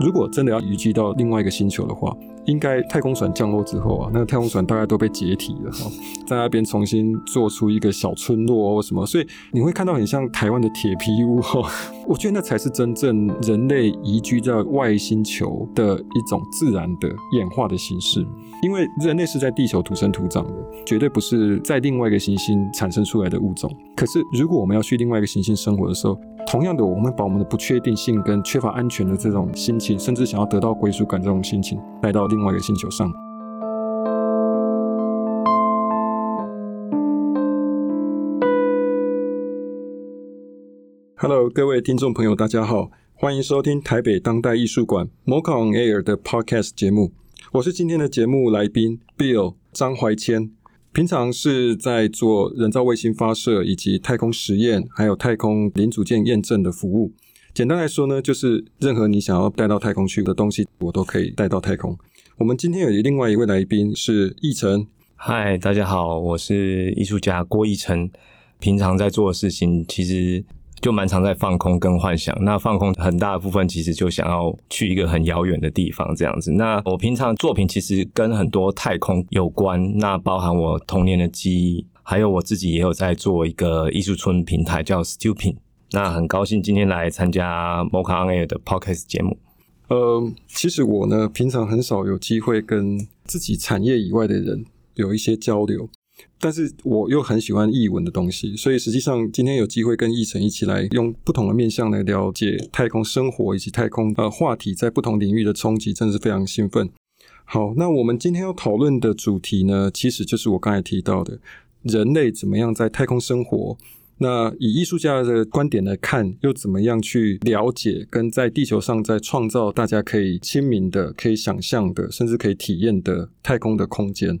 如果真的要移居到另外一个星球的话，应该太空船降落之后啊，那个太空船大概都被解体了哈，在那边重新做出一个小村落或什么，所以你会看到很像台湾的铁皮屋哈。我觉得那才是真正人类移居在外星球的一种自然的演化的形式，因为人类是在地球土生土长的，绝对不是在另外一个行星产生出来的物种。可是如果我们要去另外一个行星生活的时候，同样的，我们把我们的不确定性跟缺乏安全的这种心情，甚至想要得到归属感这种心情带到另外一个星球上。Hello，各位听众朋友，大家好，欢迎收听台北当代艺术馆 MoCA on Air 的 Podcast 节目。我是今天的节目来宾 Bill 张怀谦，平常是在做人造卫星发射以及太空实验，还有太空零组件验证的服务。简单来说呢，就是任何你想要带到太空去的东西，我都可以带到太空。我们今天有另外一位来宾是奕辰。嗨，大家好，我是艺术家郭奕辰。平常在做的事情，其实就蛮常在放空跟幻想。那放空很大的部分，其实就想要去一个很遥远的地方这样子。那我平常作品其实跟很多太空有关，那包含我童年的记忆，还有我自己也有在做一个艺术村平台叫 Stupid。那很高兴今天来参加 MoCA on Air 的 Podcast 节目。呃，其实我呢，平常很少有机会跟自己产业以外的人有一些交流，但是我又很喜欢译文的东西，所以实际上今天有机会跟译晨一起来用不同的面向来了解太空生活以及太空呃话题在不同领域的冲击，真的是非常兴奋。好，那我们今天要讨论的主题呢，其实就是我刚才提到的，人类怎么样在太空生活。那以艺术家的观点来看，又怎么样去了解跟在地球上在创造大家可以亲民的、可以想象的，甚至可以体验的太空的空间？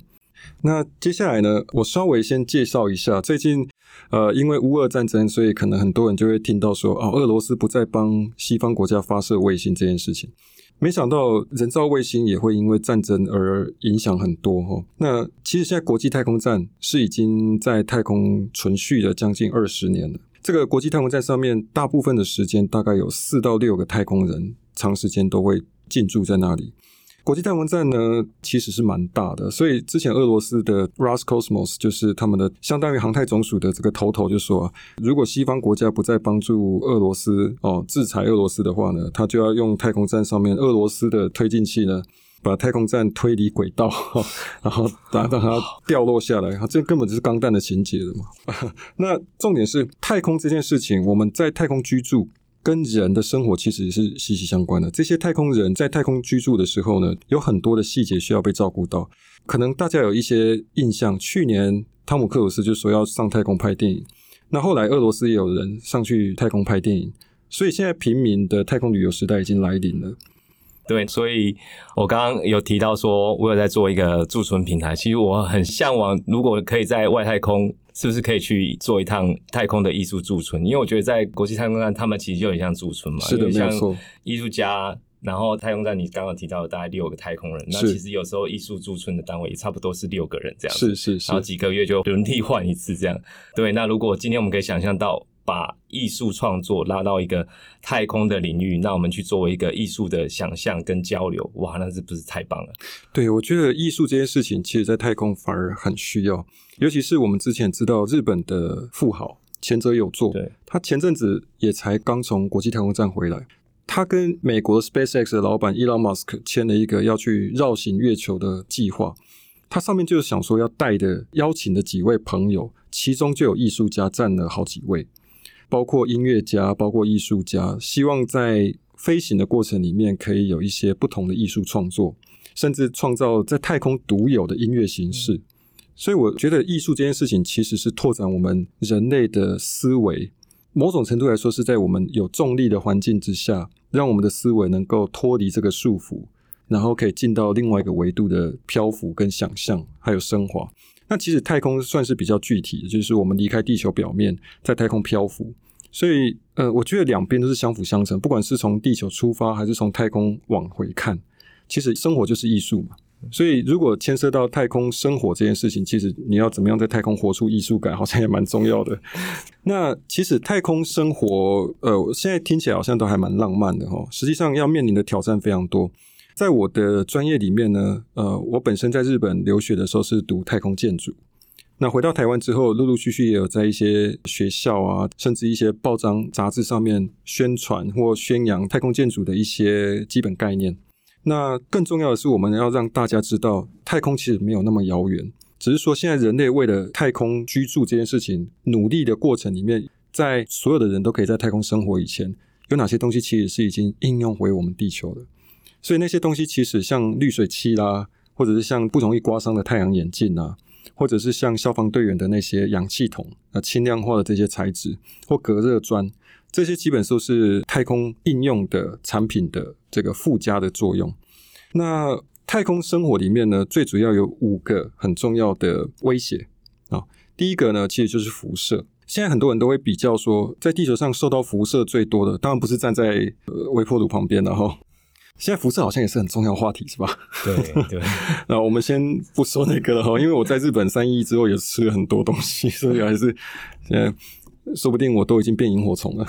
那接下来呢，我稍微先介绍一下，最近呃，因为乌俄战争，所以可能很多人就会听到说，哦，俄罗斯不再帮西方国家发射卫星这件事情。没想到人造卫星也会因为战争而影响很多哈。那其实现在国际太空站是已经在太空存续了将近二十年了。这个国际太空站上面，大部分的时间大概有四到六个太空人，长时间都会进驻在那里。国际太空站呢，其实是蛮大的，所以之前俄罗斯的 Roscosmos 就是他们的相当于航太总署的这个头头就说啊，如果西方国家不再帮助俄罗斯哦，制裁俄罗斯的话呢，他就要用太空站上面俄罗斯的推进器呢，把太空站推离轨道，然后让让它掉落下来，这根本就是钢弹的情节了嘛。那重点是太空这件事情，我们在太空居住。跟人的生活其实是息息相关的。这些太空人在太空居住的时候呢，有很多的细节需要被照顾到。可能大家有一些印象，去年汤姆克鲁斯就说要上太空拍电影，那后来俄罗斯也有人上去太空拍电影，所以现在平民的太空旅游时代已经来临了。对，所以我刚刚有提到说，我有在做一个驻村平台。其实我很向往，如果可以在外太空，是不是可以去做一趟太空的艺术驻村？因为我觉得在国际太空站，他们其实就很像驻村嘛。是的，没错。艺术家，然后太空站，你刚刚提到的大概六个太空人，那其实有时候艺术驻村的单位也差不多是六个人这样子。是是是。然后几个月就轮替换一次这样。对，那如果今天我们可以想象到。把艺术创作拉到一个太空的领域，那我们去作为一个艺术的想象跟交流，哇，那是不是太棒了？对，我觉得艺术这件事情，其实在太空反而很需要，尤其是我们之前知道日本的富豪前者有作，对，他前阵子也才刚从国际太空站回来，他跟美国 SpaceX 的老板 Elon Musk 签了一个要去绕行月球的计划，他上面就是想说要带的邀请的几位朋友，其中就有艺术家占了好几位。包括音乐家，包括艺术家，希望在飞行的过程里面可以有一些不同的艺术创作，甚至创造在太空独有的音乐形式。嗯。所以，我觉得艺术这件事情其实是拓展我们人类的思维，某种程度来说是在我们有重力的环境之下，让我们的思维能够脱离这个束缚，然后可以进到另外一个维度的漂浮跟想象，还有升华。那其实太空算是比较具体的，就是我们离开地球表面，在太空漂浮。所以，呃，我觉得两边都是相辅相成。不管是从地球出发，还是从太空往回看，其实生活就是艺术嘛。所以如果牵涉到太空生活这件事情，其实你要怎么样在太空活出艺术感，好像也蛮重要的。那其实太空生活，呃，现在听起来好像都还蛮浪漫的哈，实际上要面临的挑战非常多。在我的专业里面呢，呃，我本身在日本留学的时候是读太空建筑。那回到台湾之后，陆陆续续也有在一些学校啊，甚至一些报章杂志上面宣传或宣扬太空建筑的一些基本概念。那更重要的是，我们要让大家知道，太空其实没有那么遥远，只是说现在人类为了太空居住这件事情努力的过程里面，在所有的人都可以在太空生活以前，有哪些东西其实是已经应用回我们地球的。所以那些东西其实像滤水器啦，或者是像不容易刮伤的太阳眼镜啊。或者是像消防队员的那些氧气筒啊，轻量化的这些材质或隔热砖，这些基本都是太空应用的产品的这个附加的作用。那太空生活里面呢，最主要有五个很重要的威胁啊。第一个呢，其实就是辐射。现在很多人都会比较说，在地球上受到辐射最多的，当然不是站在呃微波炉旁边的哈。现在辐射好像也是很重要话题，是吧？对对。那我们先不说那个了哈，因为我在日本三一之后也吃了很多东西，所以还是现在说不定我都已经变萤火虫了。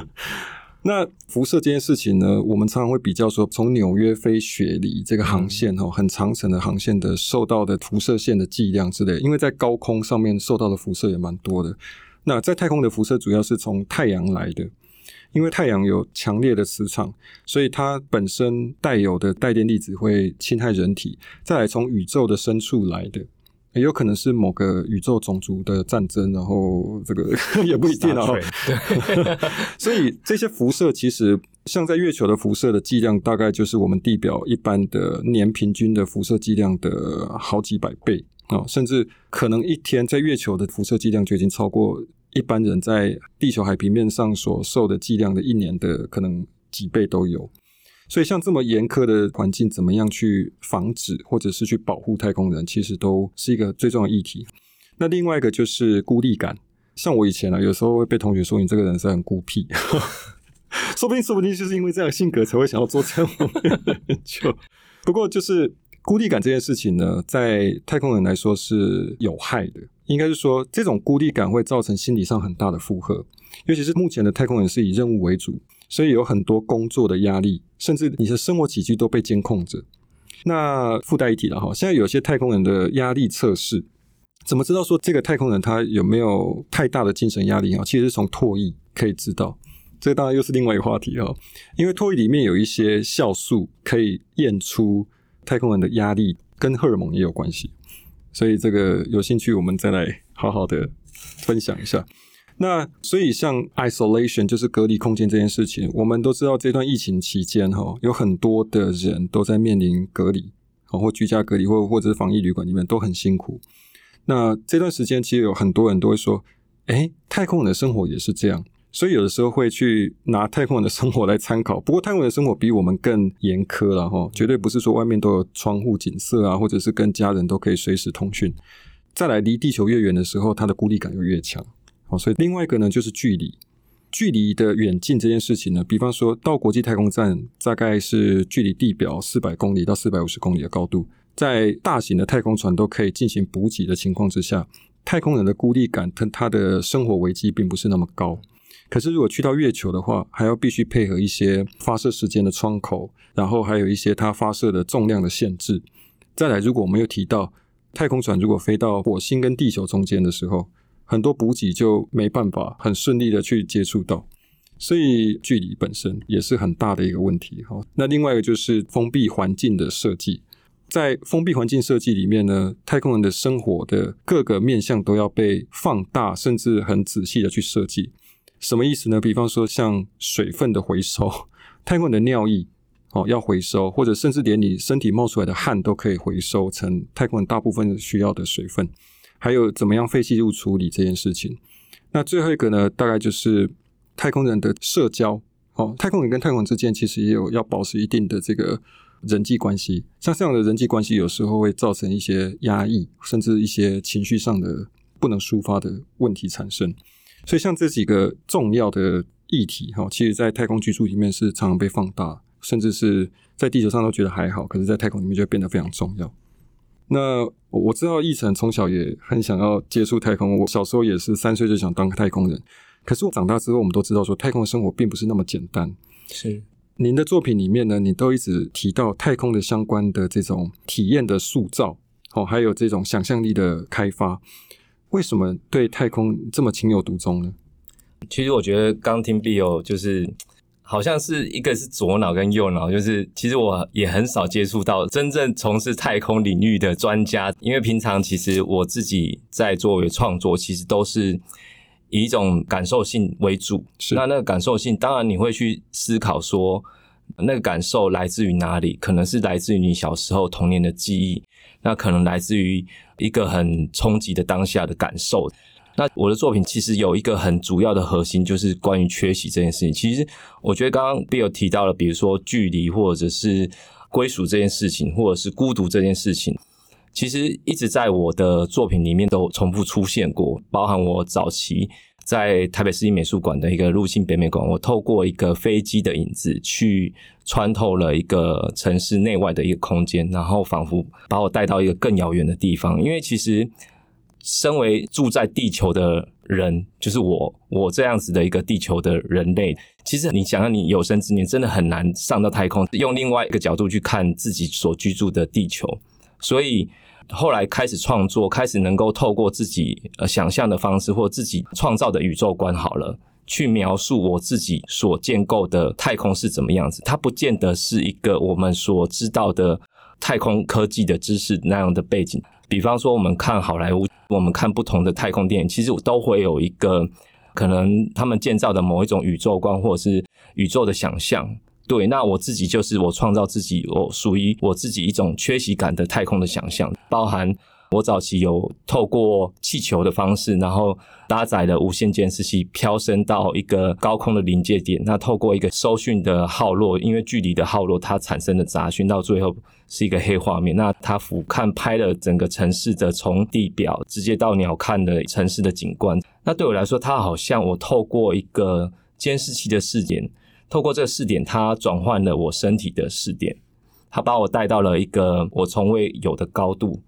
那辐射这件事情呢，我们常常会比较说，从纽约飞雪梨这个航线哈，很长程的航线的受到的辐射线的剂量之类，因为在高空上面受到的辐射也蛮多的。那在太空的辐射主要是从太阳来的。因为太阳有强烈的磁场，所以它本身带有的带电粒子会侵害人体。再来从宇宙的深处来的，也有可能是某个宇宙种族的战争，然后这个 也不一定啊。对，所以这些辐射其实像在月球的辐射的剂量，大概就是我们地表一般的年平均的辐射剂量的好几百倍啊，甚至可能一天在月球的辐射剂量就已经超过。一般人在地球海平面上所受的剂量的一年的可能几倍都有，所以像这么严苛的环境，怎么样去防止或者是去保护太空人，其实都是一个最重要的议题。那另外一个就是孤立感，像我以前啊，有时候会被同学说你这个人是很孤僻，说不定说不定就是因为这样性格才会想要做这样的研究。不过就是孤立感这件事情呢，在太空人来说是有害的。应该是说，这种孤立感会造成心理上很大的负荷，尤其是目前的太空人是以任务为主，所以有很多工作的压力，甚至你的生活起居都被监控着。那附带一提了哈，现在有些太空人的压力测试，怎么知道说这个太空人他有没有太大的精神压力啊？其实是从唾液可以知道，这当然又是另外一个话题哈，因为唾液里面有一些酵素可以验出太空人的压力，跟荷尔蒙也有关系。所以这个有兴趣，我们再来好好的分享一下。那所以像 isolation 就是隔离空间这件事情，我们都知道这段疫情期间哈，有很多的人都在面临隔离，或居家隔离，或或者是防疫旅馆里面都很辛苦。那这段时间其实有很多人都会说，哎，太空人的生活也是这样。所以有的时候会去拿太空人的生活来参考，不过太空人的生活比我们更严苛了哈，绝对不是说外面都有窗户景色啊，或者是跟家人都可以随时通讯。再来，离地球越远的时候，它的孤立感又越强。好，所以另外一个呢，就是距离，距离的远近这件事情呢，比方说到国际太空站，大概是距离地表四百公里到四百五十公里的高度，在大型的太空船都可以进行补给的情况之下，太空人的孤立感，跟他的生活危机并不是那么高。可是，如果去到月球的话，还要必须配合一些发射时间的窗口，然后还有一些它发射的重量的限制。再来，如果我们又提到太空船如果飞到火星跟地球中间的时候，很多补给就没办法很顺利的去接触到，所以距离本身也是很大的一个问题。哈，那另外一个就是封闭环境的设计，在封闭环境设计里面呢，太空人的生活的各个面向都要被放大，甚至很仔细的去设计。什么意思呢？比方说，像水分的回收，太空人的尿液哦要回收，或者甚至连你身体冒出来的汗都可以回收成太空人大部分需要的水分。还有怎么样废弃物处理这件事情。那最后一个呢，大概就是太空人的社交哦，太空人跟太空人之间其实也有要保持一定的这个人际关系。像这样的人际关系，有时候会造成一些压抑，甚至一些情绪上的不能抒发的问题产生。所以，像这几个重要的议题，哈，其实，在太空居住里面是常常被放大、甚至是在地球上都觉得还好，可是在太空里面就会变得非常重要。那我知道奕晨从小也很想要接触太空，我小时候也是三岁就想当太空人。可是我长大之后，我们都知道说太空的生活并不是那么简单。是您的作品里面呢，你都一直提到太空的相关的这种体验的塑造，哦，还有这种想象力的开发。为什么对太空这么情有独钟呢？其实我觉得刚听 Bill 就是好像是一个是左脑跟右脑，就是其实我也很少接触到真正从事太空领域的专家，因为平常其实我自己在作为创作，其实都是以一种感受性为主。是。那那个感受性，当然你会去思考说，那个感受来自于哪里？可能是来自于你小时候童年的记忆，那可能来自于一个很冲击的当下的感受。那我的作品其实有一个很主要的核心，就是关于缺席这件事情。其实我觉得刚刚 Bill 提到了，比如说距离，或者是归属这件事情，或者是孤独这件事情，其实一直在我的作品里面都重复出现过。包含我早期在台北市立美术馆的一个入境北美馆，我透过一个飞机的影子去穿透了一个城市内外的一个空间，然后仿佛把我带到一个更遥远的地方。因为其实。身为住在地球的人，就是我，我这样子的一个地球的人类，其实你想想，你有生之年真的很难上到太空，用另外一个角度去看自己所居住的地球。所以后来开始创作，开始能够透过自己呃想象的方式，或自己创造的宇宙观，好了，去描述我自己所建构的太空是怎么样子。它不见得是一个我们所知道的太空科技的知识那样的背景。比方说，我们看好莱坞，我们看不同的太空电影，其实都会有一个可能他们建造的某一种宇宙观，或者是宇宙的想象。对，那我自己就是我创造自己，我属于我自己一种缺席感的太空的想象，包含。我早期有透过气球的方式，然后搭载了无线监视器飘升到一个高空的临界点。那透过一个收讯的耗落，因为距离的耗落，它产生的杂讯，到最后是一个黑画面。那它俯瞰拍了整个城市的从地表直接到鸟瞰的城市的景观。那对我来说，它好像我透过一个监视器的视点，透过这个视点，它转换了我身体的视点，它把我带到了一个我从未有的高度。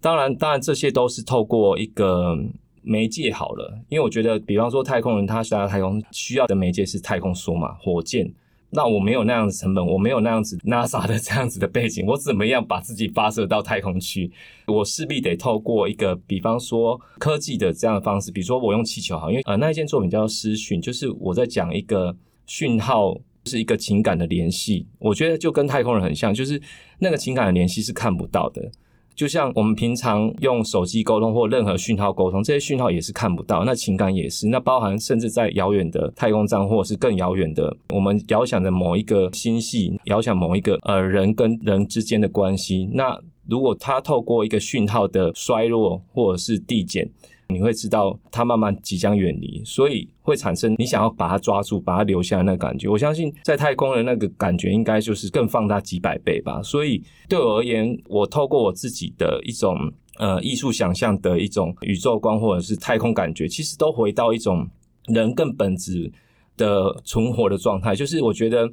当然，当然，这些都是透过一个媒介好了，因为我觉得，比方说太空人他需要太空需要的媒介是太空梭嘛，火箭。那我没有那样子成本，我没有那样子 NASA 的这样子的背景，我怎么样把自己发射到太空去？我势必得透过一个，比方说科技的这样的方式，比如说我用气球好，因为呃那一件作品叫失讯，就是我在讲一个讯号是一个情感的联系，我觉得就跟太空人很像，就是那个情感的联系是看不到的。就像我们平常用手机沟通或任何讯号沟通，这些讯号也是看不到，那情感也是，那包含甚至在遥远的太空站，或是更遥远的我们遥想的某一个星系，遥想某一个呃人跟人之间的关系，那如果它透过一个讯号的衰落或者是递减。你会知道它慢慢即将远离，所以会产生你想要把它抓住、把它留下的那感觉。我相信在太空的那个感觉应该就是更放大几百倍吧。所以对我而言，我透过我自己的一种呃艺术想象的一种宇宙观或者是太空感觉，其实都回到一种人更本质的存活的状态。就是我觉得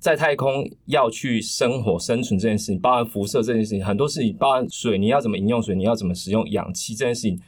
在太空要去生活、生存这件事情，包含辐射这件事情，很多事情，包含水，你要怎么饮用水，你要怎么使用氧气这件事情。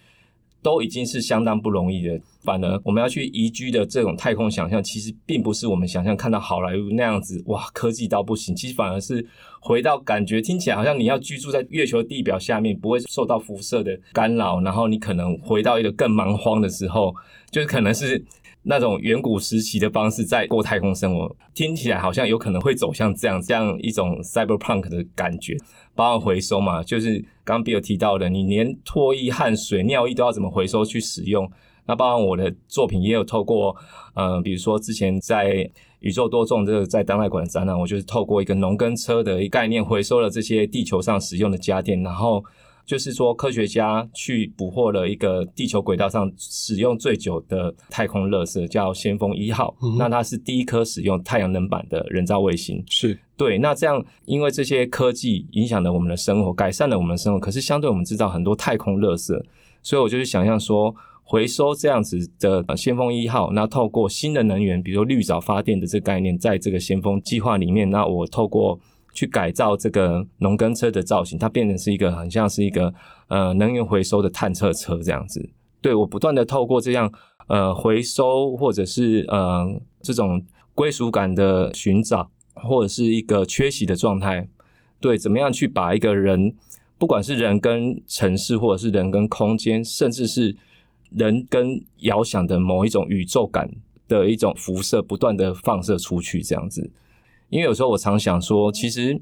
都已经是相当不容易的，反而我们要去移居的这种太空想象，其实并不是我们想象看到好莱坞那样子，哇，科技到不行。其实反而是回到感觉，听起来好像你要居住在月球地表下面，不会受到辐射的干扰，然后你可能回到一个更蛮荒的时候，就是可能是。那种远古时期的方式在过太空生活，听起来好像有可能会走向这样这样一种 cyberpunk 的感觉。包括回收嘛，就是刚刚 Bill 提到的，你连唾液、汗水、尿液都要怎么回收去使用？那包括我的作品也有透过，呃，比如说之前在宇宙多重这个在当代馆的展览，我就是透过一个农耕车的概念，回收了这些地球上使用的家电，然后。就是说，科学家去捕获了一个地球轨道上使用最久的太空垃圾，叫先锋一号。嗯。那它是第一颗使用太阳能板的人造卫星。是对。那这样，因为这些科技影响了我们的生活，改善了我们的生活。可是，相对我们知道很多太空垃圾，所以我就是想象说，回收这样子的先锋一号，那透过新的能源，比如说绿藻发电的这个概念，在这个先锋计划里面，那我透过去改造这个农耕车的造型，它变成是一个很像是一个呃能源回收的探测车这样子。对，我不断的透过这样呃回收或者是呃这种归属感的寻找，或者是一个缺席的状态，对，怎么样去把一个人，不管是人跟城市，或者是人跟空间，甚至是人跟遥想的某一种宇宙感的一种辐射，不断的放射出去，这样子。因为有时候我常想说，其实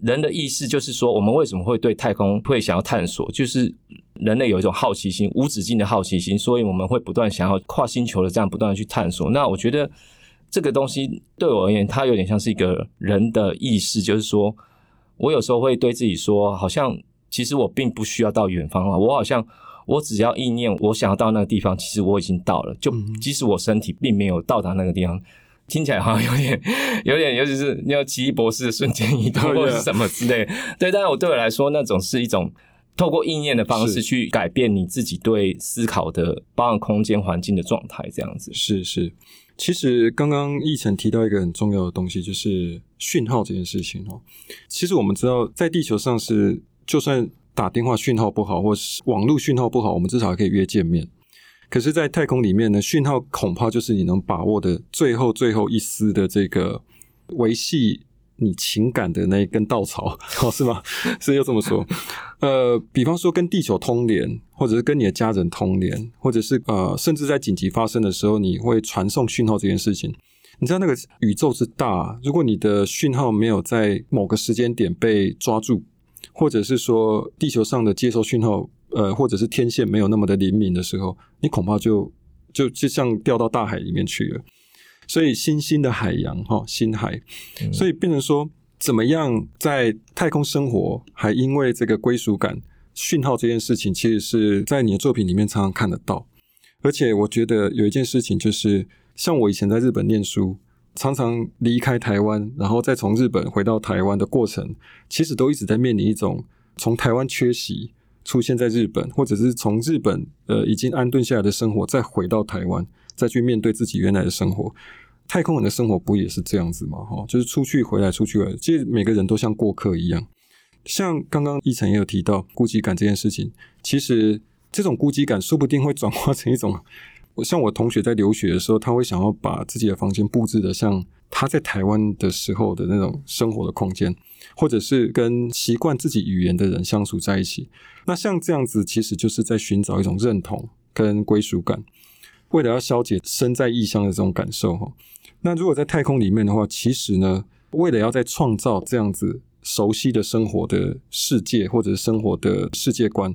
人的意识就是说，我们为什么会对太空会想要探索？就是人类有一种好奇心，无止境的好奇心，所以我们会不断想要跨星球的这样不断的去探索。那我觉得这个东西对我而言，它有点像是一个人的意识，就是说我有时候会对自己说，好像其实我并不需要到远方啊，我好像。我只要意念，我想要到那个地方，其实我已经到了。就即使我身体并没有到达那个地方，听起来好像有点、有点，尤其是你要奇异博士的瞬间移动 或者是什么之类。对，但是我对我来说，那种是一种透过意念的方式去改变你自己对思考的包含空间环境的状态，这样子。是是，其实刚刚奕晨提到一个很重要的东西，就是讯号这件事情哦。其实我们知道，在地球上是就算。打电话讯号不好，或是网络讯号不好，我们至少还可以约见面。可是，在太空里面呢，讯号恐怕就是你能把握的最后最后一丝的这个维系你情感的那一根稻草，哦，是吗？是要这么说。呃，比方说跟地球通联，或者是跟你的家人通联，或者是呃，甚至在紧急发生的时候，你会传送讯号这件事情。你知道那个宇宙之大，如果你的讯号没有在某个时间点被抓住。或者是说，地球上的接收讯号，呃，或者是天线没有那么的灵敏的时候，你恐怕就就就像掉到大海里面去了。所以，新兴的海洋，哈，新海，所以变成说，怎么样在太空生活，还因为这个归属感，讯号这件事情，其实是在你的作品里面常常看得到。而且，我觉得有一件事情，就是像我以前在日本念书。常常离开台湾，然后再从日本回到台湾的过程，其实都一直在面临一种从台湾缺席，出现在日本，或者是从日本呃已经安顿下来的生活，再回到台湾，再去面对自己原来的生活。太空人的生活不也是这样子吗？哈，就是出去回来，出去回来，其实每个人都像过客一样。像刚刚奕成也有提到孤寂感这件事情，其实这种孤寂感说不定会转化成一种。我像我同学在留学的时候，他会想要把自己的房间布置的像他在台湾的时候的那种生活的空间，或者是跟习惯自己语言的人相处在一起。那像这样子，其实就是在寻找一种认同跟归属感，为了要消解身在异乡的这种感受哈。那如果在太空里面的话，其实呢，为了要在创造这样子熟悉的生活的世界，或者是生活的世界观。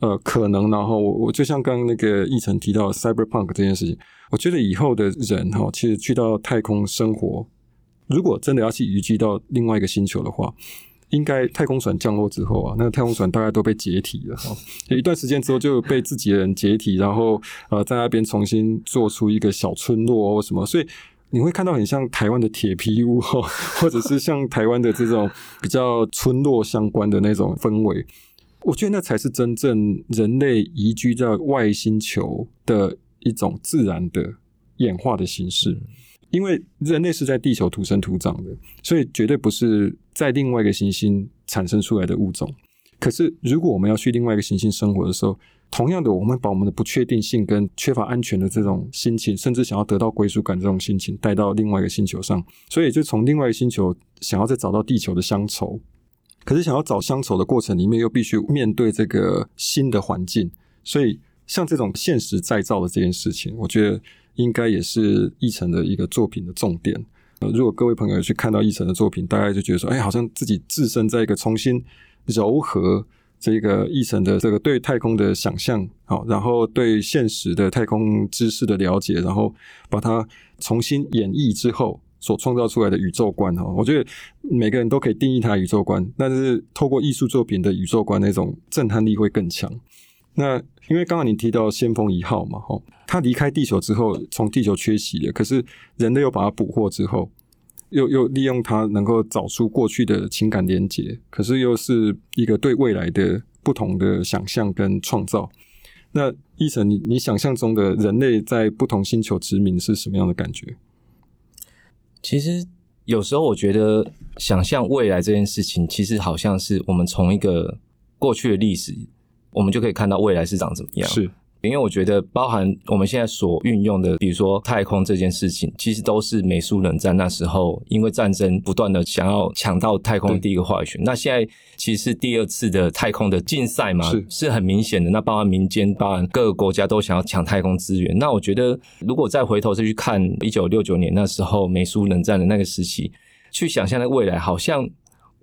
呃，可能，然后我我就像刚刚那个奕晨提到 cyberpunk 这件事情，我觉得以后的人哈，其实去到太空生活，如果真的要去移居到另外一个星球的话，应该太空船降落之后啊，那个太空船大概都被解体了哈，一段时间之后就被自己的人解体，然后呃在那边重新做出一个小村落或什么，所以你会看到很像台湾的铁皮屋哈，或者是像台湾的这种比较村落相关的那种氛围。我觉得那才是真正人类移居在外星球的一种自然的演化的形式，因为人类是在地球土生土长的，所以绝对不是在另外一个行星产生出来的物种。可是，如果我们要去另外一个行星生活的时候，同样的，我们把我们的不确定性跟缺乏安全的这种心情，甚至想要得到归属感这种心情带到另外一个星球上，所以就从另外一个星球想要再找到地球的乡愁。可是想要找乡愁的过程里面，又必须面对这个新的环境，所以像这种现实再造的这件事情，我觉得应该也是奕成的一个作品的重点。呃，如果各位朋友去看到奕成的作品，大概就觉得说，哎，好像自己置身在一个重新糅合这个奕成的这个对太空的想象，好，然后对现实的太空知识的了解，然后把它重新演绎之后。所创造出来的宇宙观哈，我觉得每个人都可以定义他的宇宙观，但是透过艺术作品的宇宙观，那种震撼力会更强。那因为刚刚你提到先锋一号嘛，哈，他离开地球之后，从地球缺席了，可是人类又把它捕获之后，又又利用它能够找出过去的情感连结，可是又是一个对未来的不同的想象跟创造。那奕成，你你想象中的人类在不同星球殖民是什么样的感觉？其实有时候我觉得，想象未来这件事情，其实好像是我们从一个过去的历史，我们就可以看到未来是长怎么样。是。因为我觉得，包含我们现在所运用的，比如说太空这件事情，其实都是美苏冷战那时候，因为战争不断的想要抢到太空的第一个话语权。那现在其实是第二次的太空的竞赛嘛，是是很明显的。那包含民间，包含各个国家都想要抢太空资源。那我觉得，如果再回头再去看一九六九年那时候美苏冷战的那个时期，去想象的未来，好像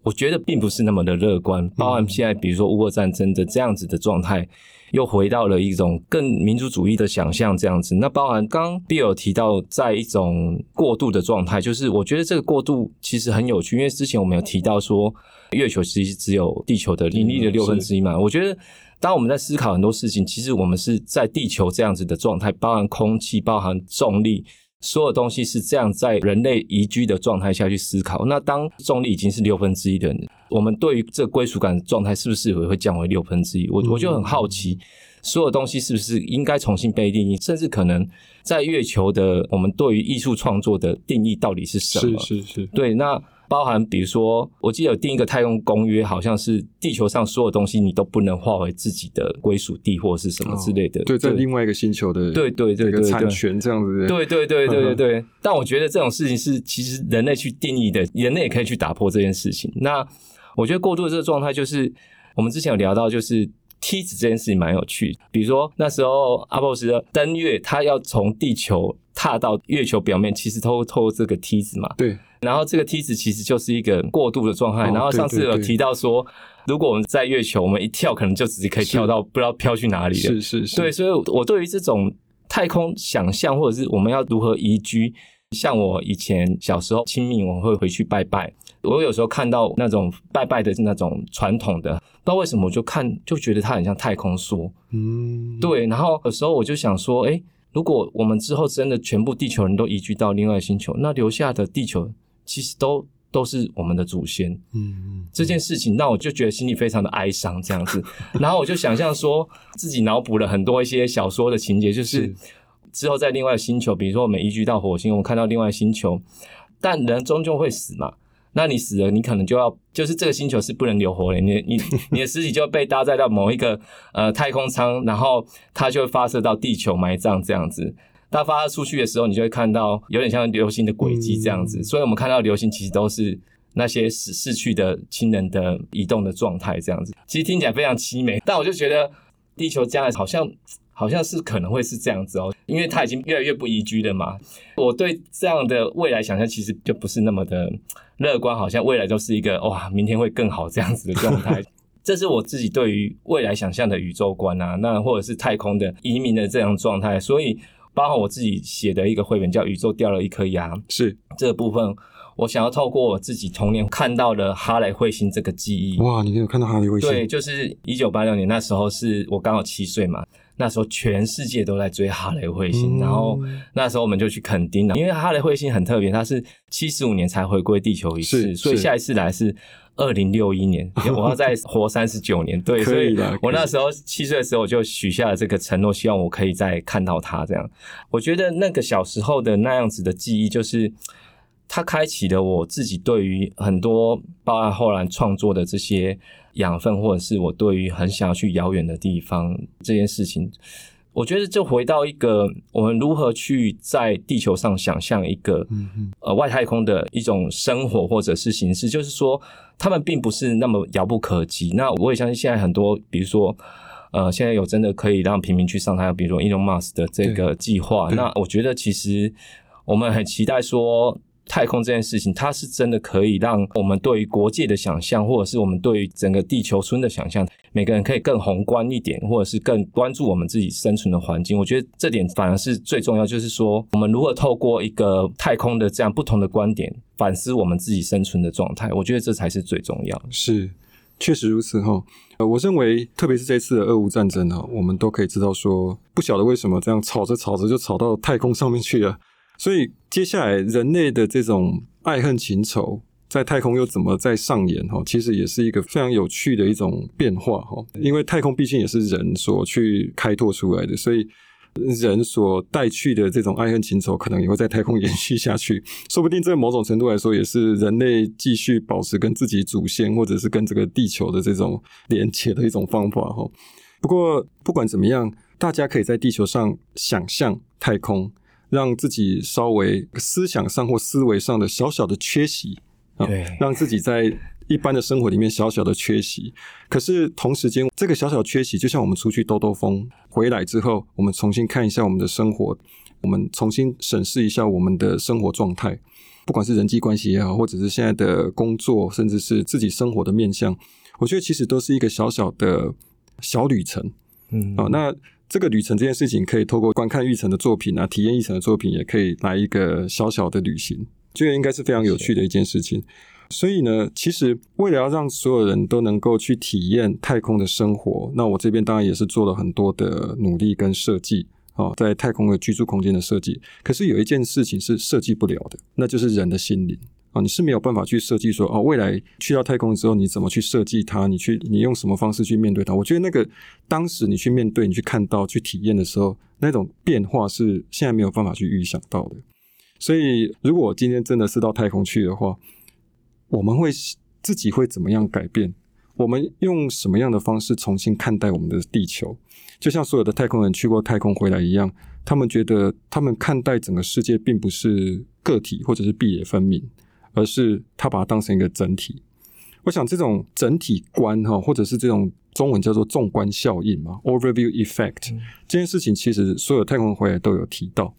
我觉得并不是那么的乐观。包含现在，比如说乌俄战争的这样子的状态。又回到了一种更民族主义的想象，这样子。那包含刚刚 Bill 提到，在一种过渡的状态，就是我觉得这个过渡其实很有趣，因为之前我们有提到说，月球其实只有地球的引力的六分之一嘛。我觉得，当我们在思考很多事情，其实我们是在地球这样子的状态，包含空气，包含重力。所有东西是这样在人类宜居的状态下去思考。那当重力已经是六分之一的人，我们对于这个归属感的状态是不是也会降为六分之一？我我就很好奇，所有东西是不是应该重新被定义？甚至可能在月球的我们对于艺术创作的定义到底是什么？是是是，对那。包含比如说，我记得有定一个太空公约，好像是地球上所有东西你都不能划为自己的归属地或者是什么之类的。哦、对，在另外一个星球的对对对对产权这样子。对对对对对对。但我觉得这种事情是其实人类去定义的，人类也可以去打破这件事情。那我觉得过度的这个状态，就是我们之前有聊到，就是梯子这件事情蛮有趣。比如说那时候阿波罗斯登月，他要从地球踏到月球表面，其实透透过这个梯子嘛。对。然后这个梯子其实就是一个过渡的状态。然后上次有提到说，如果我们在月球，我们一跳可能就直接可以跳到不知道飘去哪里了。是是是。对，所以我对于这种太空想象，或者是我们要如何移居，像我以前小时候清明我会回去拜拜，我有时候看到那种拜拜的那种传统的，不知道为什么我就看就觉得它很像太空梭。嗯。对，然后有时候我就想说，哎，如果我们之后真的全部地球人都移居到另外星球，那留下的地球。其实都都是我们的祖先，嗯嗯，这件事情，那我就觉得心里非常的哀伤，这样子。然后我就想象说，自己脑补了很多一些小说的情节，就是之后在另外星球，比如说我们移居到火星，我们看到另外星球，但人终究会死嘛。那你死了，你可能就要，就是这个星球是不能留活的，你你你的尸体就会被搭载到某一个呃太空舱，然后它就会发射到地球埋葬这样子。它发出去的时候，你就会看到有点像流星的轨迹这样子，嗯、所以我们看到流星其实都是那些死逝去的亲人的移动的状态这样子。其实听起来非常凄美，但我就觉得地球将来好像好像是可能会是这样子哦，因为它已经越来越不宜居了嘛。我对这样的未来想象其实就不是那么的乐观，好像未来都是一个哇，明天会更好这样子的状态。这是我自己对于未来想象的宇宙观啊，那或者是太空的移民的这样状态，所以。包括我自己写的一个绘本叫《宇宙掉了一颗牙》，是这个部分，我想要透过我自己童年看到的哈雷彗星这个记忆。哇，你有看到哈雷彗星？对，就是一九八六年那时候，是我刚好七岁嘛。那时候全世界都在追哈雷彗星，嗯、然后那时候我们就去垦丁了。因为哈雷彗星很特别，它是七十五年才回归地球一次，所以下一次来是。二零六一年，我要再活三十九年，对，所以我那时候七岁的时候，我就许下了这个承诺，希望我可以再看到它。这样，我觉得那个小时候的那样子的记忆，就是它开启了我自己对于很多包含后来创作的这些养分，或者是我对于很想要去遥远的地方这件事情。我觉得就回到一个，我们如何去在地球上想象一个，呃，外太空的一种生活或者是形式，就是说，他们并不是那么遥不可及。那我也相信现在很多，比如说，呃，现在有真的可以让平民去上太空，比如说 Elon Musk 的这个计划。那我觉得其实我们很期待说。太空这件事情，它是真的可以让我们对于国界的想象，或者是我们对于整个地球村的想象，每个人可以更宏观一点，或者是更关注我们自己生存的环境。我觉得这点反而是最重要，就是说我们如何透过一个太空的这样不同的观点，反思我们自己生存的状态。我觉得这才是最重要。是，确实如此哈。呃，我认为，特别是这次的俄乌战争呢，我们都可以知道说，不晓得为什么这样吵着吵着就吵到太空上面去了。所以接下来人类的这种爱恨情仇，在太空又怎么在上演哈？其实也是一个非常有趣的一种变化哈。因为太空毕竟也是人所去开拓出来的，所以人所带去的这种爱恨情仇，可能也会在太空延续下去。说不定在某种程度来说，也是人类继续保持跟自己祖先或者是跟这个地球的这种连接的一种方法哈。不过不管怎么样，大家可以在地球上想象太空，让自己稍微思想上或思维上的小小的缺席。啊，让自己在一般的生活里面小小的缺席，可是同时间这个小小缺席，就像我们出去兜兜风回来之后，我们重新看一下我们的生活，我们重新审视一下我们的生活状态，不管是人际关系也好，或者是现在的工作，甚至是自己生活的面向，我觉得其实都是一个小小的小旅程。嗯，啊，那这个旅程这件事情，可以透过观看玉成的作品啊，体验玉成的作品，也可以来一个小小的旅行。这个应该是非常有趣的一件事情，所以呢，其实为了要让所有人都能够去体验太空的生活，那我这边当然也是做了很多的努力跟设计啊，在太空的居住空间的设计。可是有一件事情是设计不了的，那就是人的心灵啊，你是没有办法去设计说哦，未来去到太空之后你怎么去设计它，你去你用什么方式去面对它？我觉得那个当时你去面对、你去看到、去体验的时候，那种变化是现在没有办法去预想到的。所以，如果今天真的是到太空去的话，我们会自己会怎么样改变？我们用什么样的方式重新看待我们的地球？就像所有的太空人去过太空回来一样，他们觉得他们看待整个世界并不是个体或者是壁垒分明，而是他把它当成一个整体。我想这种整体观哈，或者是这种中文叫做纵观效应嘛 （Overview Effect），嗯，这件事情其实所有太空人回来都有提到。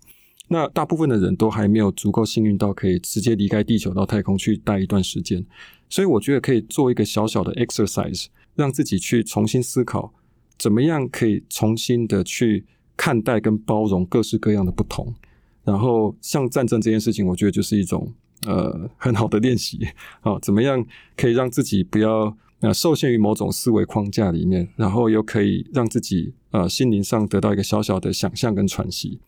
那大部分的人都还没有足够幸运到可以直接离开地球到太空去待一段时间，所以我觉得可以做一个小小的 exercise，让自己去重新思考，怎么样可以重新的去看待跟包容各式各样的不同。然后像战争这件事情，我觉得就是一种呃很好的练习 啊，怎么样可以让自己不要呃受限于某种思维框架里面，然后又可以让自己呃心灵上得到一个小小的想象跟喘息。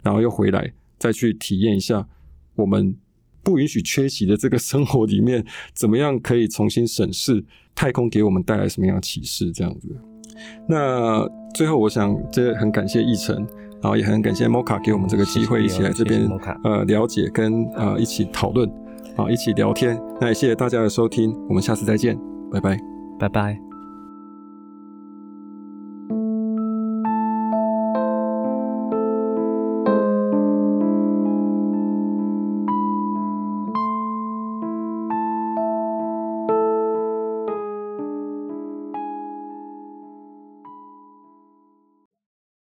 然后又回来，再去体验一下我们不允许缺席的这个生活里面，怎么样可以重新审视太空给我们带来什么样的启示？这样子。那最后，我想这很感谢奕成，然后也很感谢 Mocha 给我们这个机会，一起来这边呃了解跟呃一起讨论啊，一起聊天。那也谢谢大家的收听，我们下次再见，拜拜，拜拜。